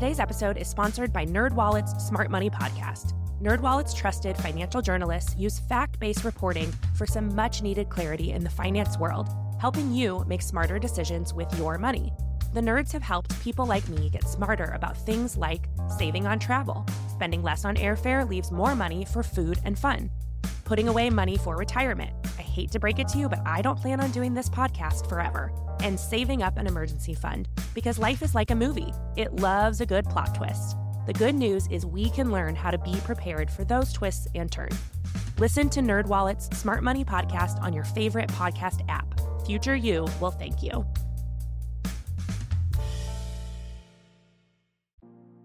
Today's episode is sponsored by NerdWallet's Smart Money Podcast. NerdWallet's trusted financial journalists use fact-based reporting for some much-needed clarity in the finance world, helping you make smarter decisions with your money. The nerds have helped people like me get smarter about things like saving on travel. Spending less on airfare leaves more money for food and fun. Putting away money for retirement. I hate to break it to you, but I don't plan on doing this podcast forever and saving up an emergency fund because life is like a movie. It loves a good plot twist. The good news is we can learn how to be prepared for those twists and turns. Listen to NerdWallet's Smart Money podcast on your favorite podcast app. Future you will thank you.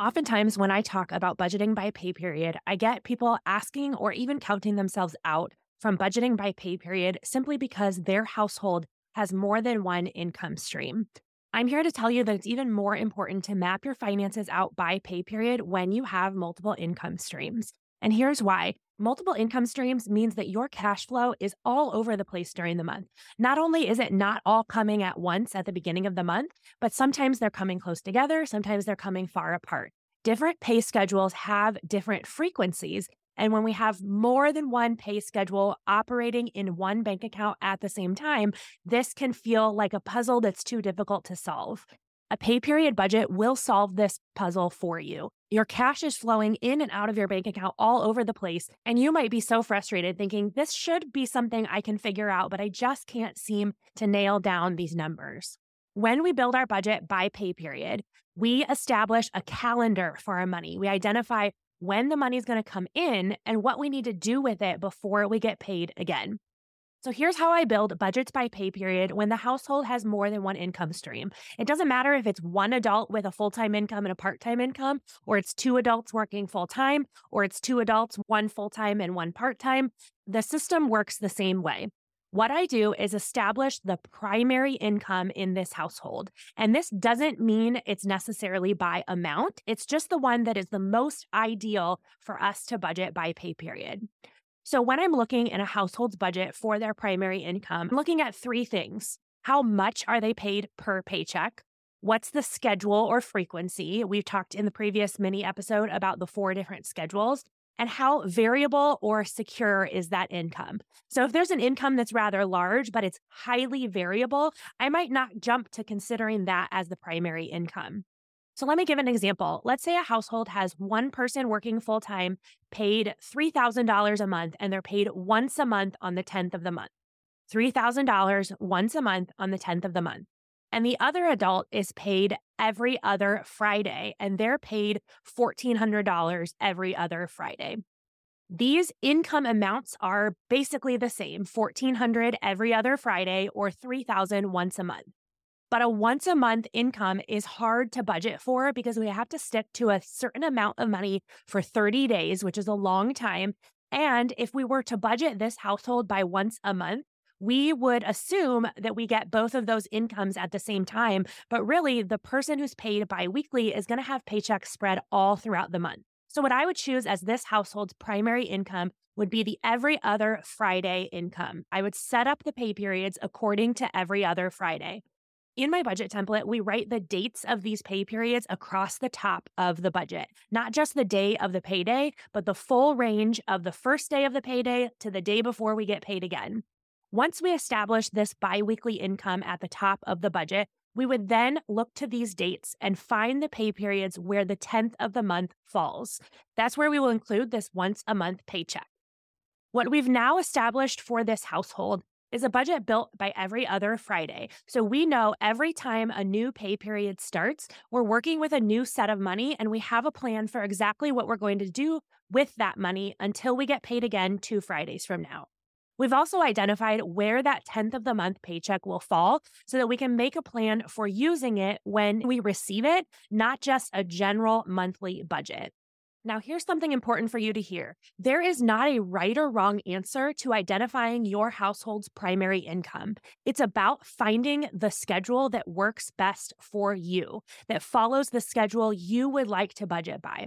Oftentimes, when I talk about budgeting by pay period, I get people asking or even counting themselves out from budgeting by pay period simply because their household has more than one income stream. I'm here to tell you that it's even more important to map your finances out by pay period when you have multiple income streams. And here's why. Multiple income streams means that your cash flow is all over the place during the month. Not only is it not all coming at once at the beginning of the month, but sometimes they're coming close together, sometimes they're coming far apart. Different pay schedules have different frequencies, and when we have more than one pay schedule operating in one bank account at the same time, this can feel like a puzzle that's too difficult to solve. A pay period budget will solve this puzzle for you. Your cash is flowing in and out of your bank account all over the place, and you might be so frustrated thinking, this should be something I can figure out, but I just can't seem to nail down these numbers. When we build our budget by pay period, we establish a calendar for our money. We identify when the money is going to come in and what we need to do with it before we get paid again. So here's how I build budgets by pay period when the household has more than one income stream. It doesn't matter if it's one adult with a full time income and a part time income, or it's two adults working full time, or it's two adults, one full time and one part time. The system works the same way. What I do is establish the primary income in this household. And this doesn't mean it's necessarily by amount, it's just the one that is the most ideal for us to budget by pay period. So, when I'm looking in a household's budget for their primary income, I'm looking at three things. How much are they paid per paycheck? What's the schedule or frequency? We've talked in the previous mini episode about the four different schedules and how variable or secure is that income. So, if there's an income that's rather large, but it's highly variable, I might not jump to considering that as the primary income. So, let me give an example. Let's say a household has one person working full time, paid $3,000 a month, and they're paid once a month on the 10th of the month. $3,000 once a month on the 10th of the month and the other adult is paid every other Friday, and they're paid $1,400 every other Friday. These income amounts are basically the same 1400 every other Friday or 3000 once a month. But a once a month income is hard to budget for because we have to stick to a certain amount of money for 30 days, which is a long time. And if we were to budget this household by once a month, we would assume that we get both of those incomes at the same time. But really, the person who's paid biweekly is going to have paychecks spread all throughout the month. So, what I would choose as this household's primary income would be the every other Friday income. I would set up the pay periods according to every other Friday. In my budget template, we write the dates of these pay periods across the top of the budget, not just the day of the payday, but the full range of the first day of the payday to the day before we get paid again. Once we establish this biweekly income at the top of the budget, we would then look to these dates and find the pay periods where the 10th of the month falls. That's where we will include this once a month paycheck. What we've now established for this household is a budget built by every other Friday. So we know every time a new pay period starts, we're working with a new set of money and we have a plan for exactly what we're going to do with that money until we get paid again two Fridays from now. We've also identified where that 10th of the month paycheck will fall so that we can make a plan for using it when we receive it, not just a general monthly budget. Now, here's something important for you to hear. There is not a right or wrong answer to identifying your household's primary income. It's about finding the schedule that works best for you, that follows the schedule you would like to budget by.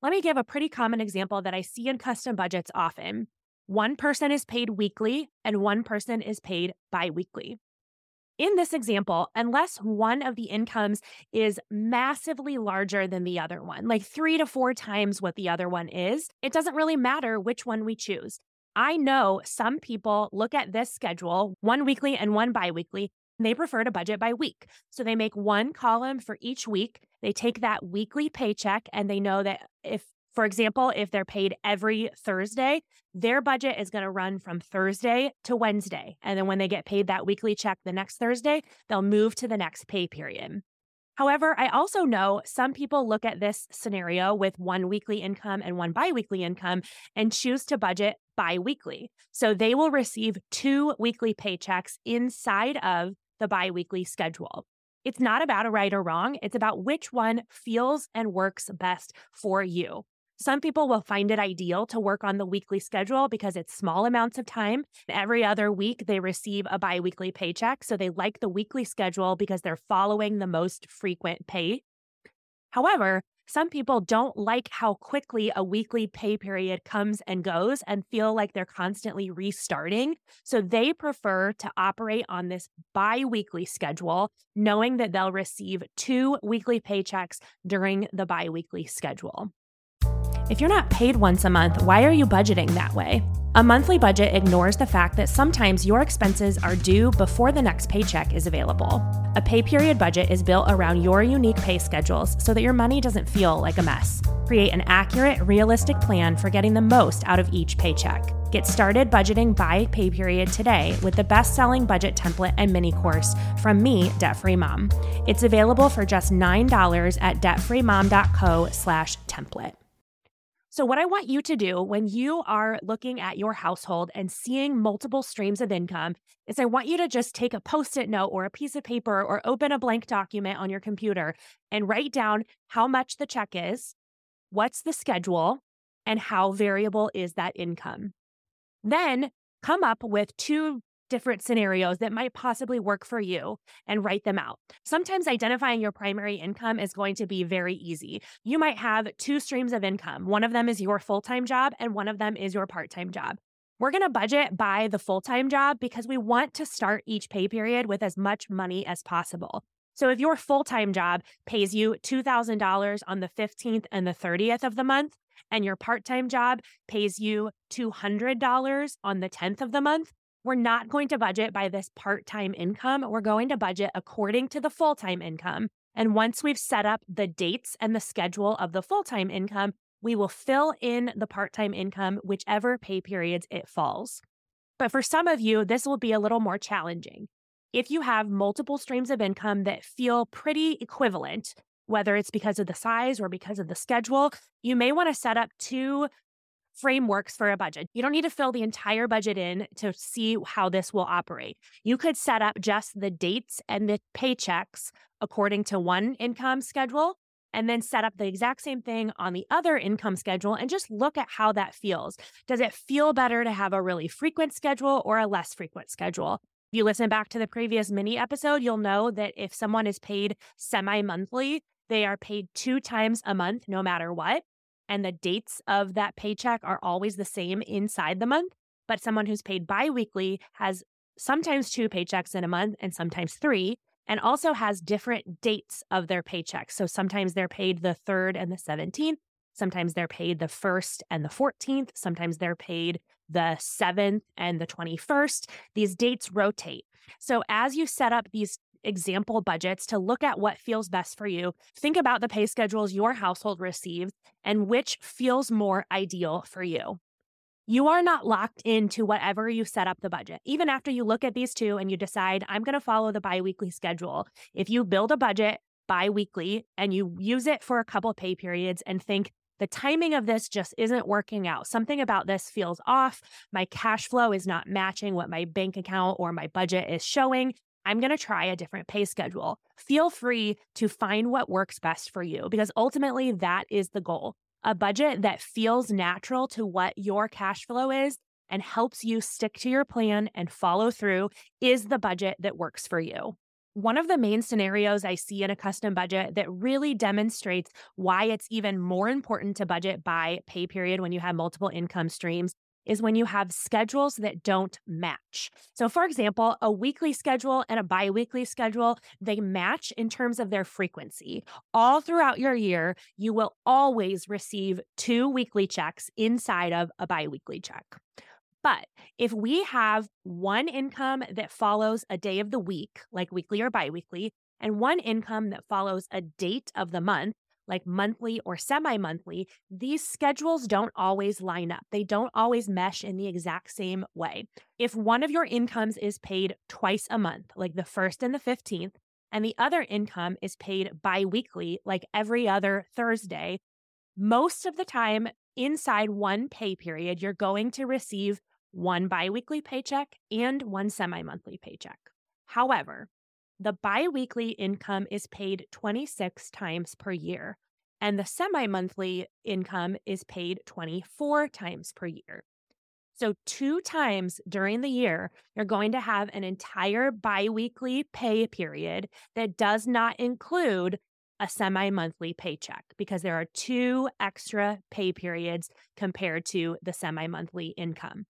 Let me give a pretty common example that I see in custom budgets often. One person is paid weekly and one person is paid biweekly. In this example, unless one of the incomes is massively larger than the other one, like three to four times what the other one is, it doesn't really matter which one we choose. I know some people look at this schedule, one weekly and one biweekly, and they prefer to budget by week. So they make one column for each week. They take that weekly paycheck and they know that if for example, if they're paid every Thursday, their budget is going to run from Thursday to Wednesday. And then when they get paid that weekly check the next Thursday, they'll move to the next pay period. However, I also know some people look at this scenario with one weekly income and one biweekly income and choose to budget biweekly. So they will receive two weekly paychecks inside of the biweekly schedule. It's not about a right or wrong, it's about which one feels and works best for you. Some people will find it ideal to work on the weekly schedule because it's small amounts of time. Every other week, they receive a biweekly paycheck. So they like the weekly schedule because they're following the most frequent pay. However, some people don't like how quickly a weekly pay period comes and goes and feel like they're constantly restarting. So they prefer to operate on this bi weekly schedule, knowing that they'll receive two weekly paychecks during the bi weekly schedule. If you're not paid once a month, why are you budgeting that way? A monthly budget ignores the fact that sometimes your expenses are due before the next paycheck is available. A pay period budget is built around your unique pay schedules so that your money doesn't feel like a mess. Create an accurate, realistic plan for getting the most out of each paycheck. Get started budgeting by pay period today with the best-selling budget template and mini course from me, Debt Free Mom. It's available for just $9 at debtfreemom.co/template. So, what I want you to do when you are looking at your household and seeing multiple streams of income is I want you to just take a post it note or a piece of paper or open a blank document on your computer and write down how much the check is, what's the schedule, and how variable is that income. Then come up with two different scenarios that might possibly work for you and write them out. Sometimes identifying your primary income is going to be very easy. You might have two streams of income. One of them is your full time job, and one of them is your part time job. We're going to budget by the full time job because we want to start each pay period with as much money as possible. So if your full time job pays you $2,000 on the 15th and the 30th of the month, and your part time job pays you $200 on the 10th of the month, we're not going to budget by this part time income. We're going to budget according to the full time income. And once we've set up the dates and the schedule of the full time income, we will fill in the part time income, whichever pay periods it falls. But for some of you, this will be a little more challenging. If you have multiple streams of income that feel pretty equivalent, whether it's because of the size or because of the schedule, you may want to set up two frameworks for a budget. You don't need to fill the entire budget in to see how this will operate. You could set up just the dates and the paychecks according to one income schedule and then set up the exact same thing on the other income schedule and just look at how that feels. Does it feel better to have a really frequent schedule or a less frequent schedule? If you listen back to the previous mini episode, you'll know that if someone is paid semi monthly, they are paid two times a month, no matter what and the dates of that paycheck are always the same inside the month. But someone who's paid biweekly has sometimes two paychecks in a month and sometimes three, and also has different dates of their paychecks. So sometimes they're paid the 3rd and the 17th. Sometimes they're paid the 1st and the 14th. Sometimes they're paid the 7th and the 21st. These dates rotate. So as you set up these example budgets to look at what feels best for you. Think about the pay schedules your household receives and which feels more ideal for you. You are not locked into whatever you set up the budget. Even after you look at these two and you decide, I'm going to follow the biweekly schedule, if you build a budget biweekly and you use it for a couple pay periods and think, the timing of this just isn't working out. Something about this feels off. My cash flow is not matching what my bank account or my budget is showing. I'm going to try a different pay schedule. Feel free to find what works best for you because ultimately that is the goal. A budget that feels natural to what your cash flow is and helps you stick to your plan and follow through is the budget that works for you. One of the main scenarios I see in a custom budget that really demonstrates why it's even more important to budget by pay period when you have multiple income streams is when you have schedules that don't match. So, for example, a weekly schedule and a bi weekly schedule, they match in terms of their frequency. All throughout your year, you will always receive two weekly checks inside of a bi weekly check. But if we have one income that follows a day of the week, like weekly or biweekly, and one income that follows a date of the month, like monthly or semi monthly, these schedules don't always line up. They don't always mesh in the exact same way. If one of your incomes is paid twice a month, like the first and the 15th, and the other income is paid bi weekly, like every other Thursday, most of the time inside one pay period, you're going to receive one bi weekly paycheck and one semi monthly paycheck. However, the biweekly income is paid 26 times per year, and the semi monthly income is paid 24 times per year. So, two times during the year, you're going to have an entire biweekly pay period that does not include a semi monthly paycheck because there are two extra pay periods compared to the semi monthly income.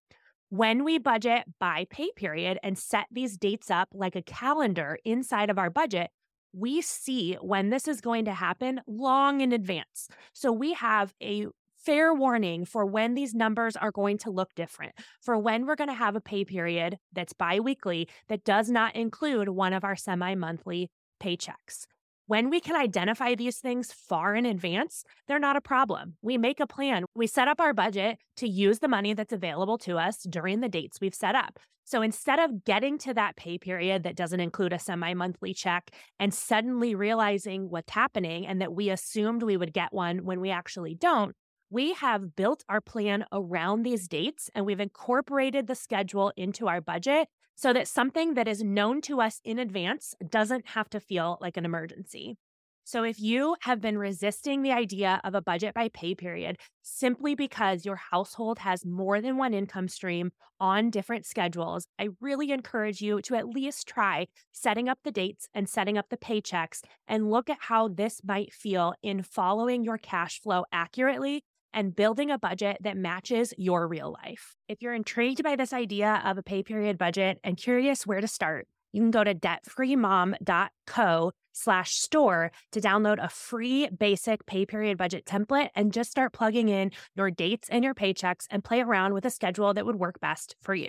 When we budget by pay period and set these dates up like a calendar inside of our budget, we see when this is going to happen long in advance. So we have a fair warning for when these numbers are going to look different, for when we're going to have a pay period that's biweekly that does not include one of our semi monthly paychecks. When we can identify these things far in advance, they're not a problem. We make a plan. We set up our budget to use the money that's available to us during the dates we've set up. So instead of getting to that pay period that doesn't include a semi monthly check and suddenly realizing what's happening and that we assumed we would get one when we actually don't, we have built our plan around these dates and we've incorporated the schedule into our budget so that something that is known to us in advance doesn't have to feel like an emergency. So, if you have been resisting the idea of a budget by pay period simply because your household has more than one income stream on different schedules, I really encourage you to at least try setting up the dates and setting up the paychecks and look at how this might feel in following your cash flow accurately and building a budget that matches your real life. If you're intrigued by this idea of a pay period budget and curious where to start, you can go to debtfreemom.co slash store to download a free basic pay period budget template and just start plugging in your dates and your paychecks and play around with a schedule that would work best for you.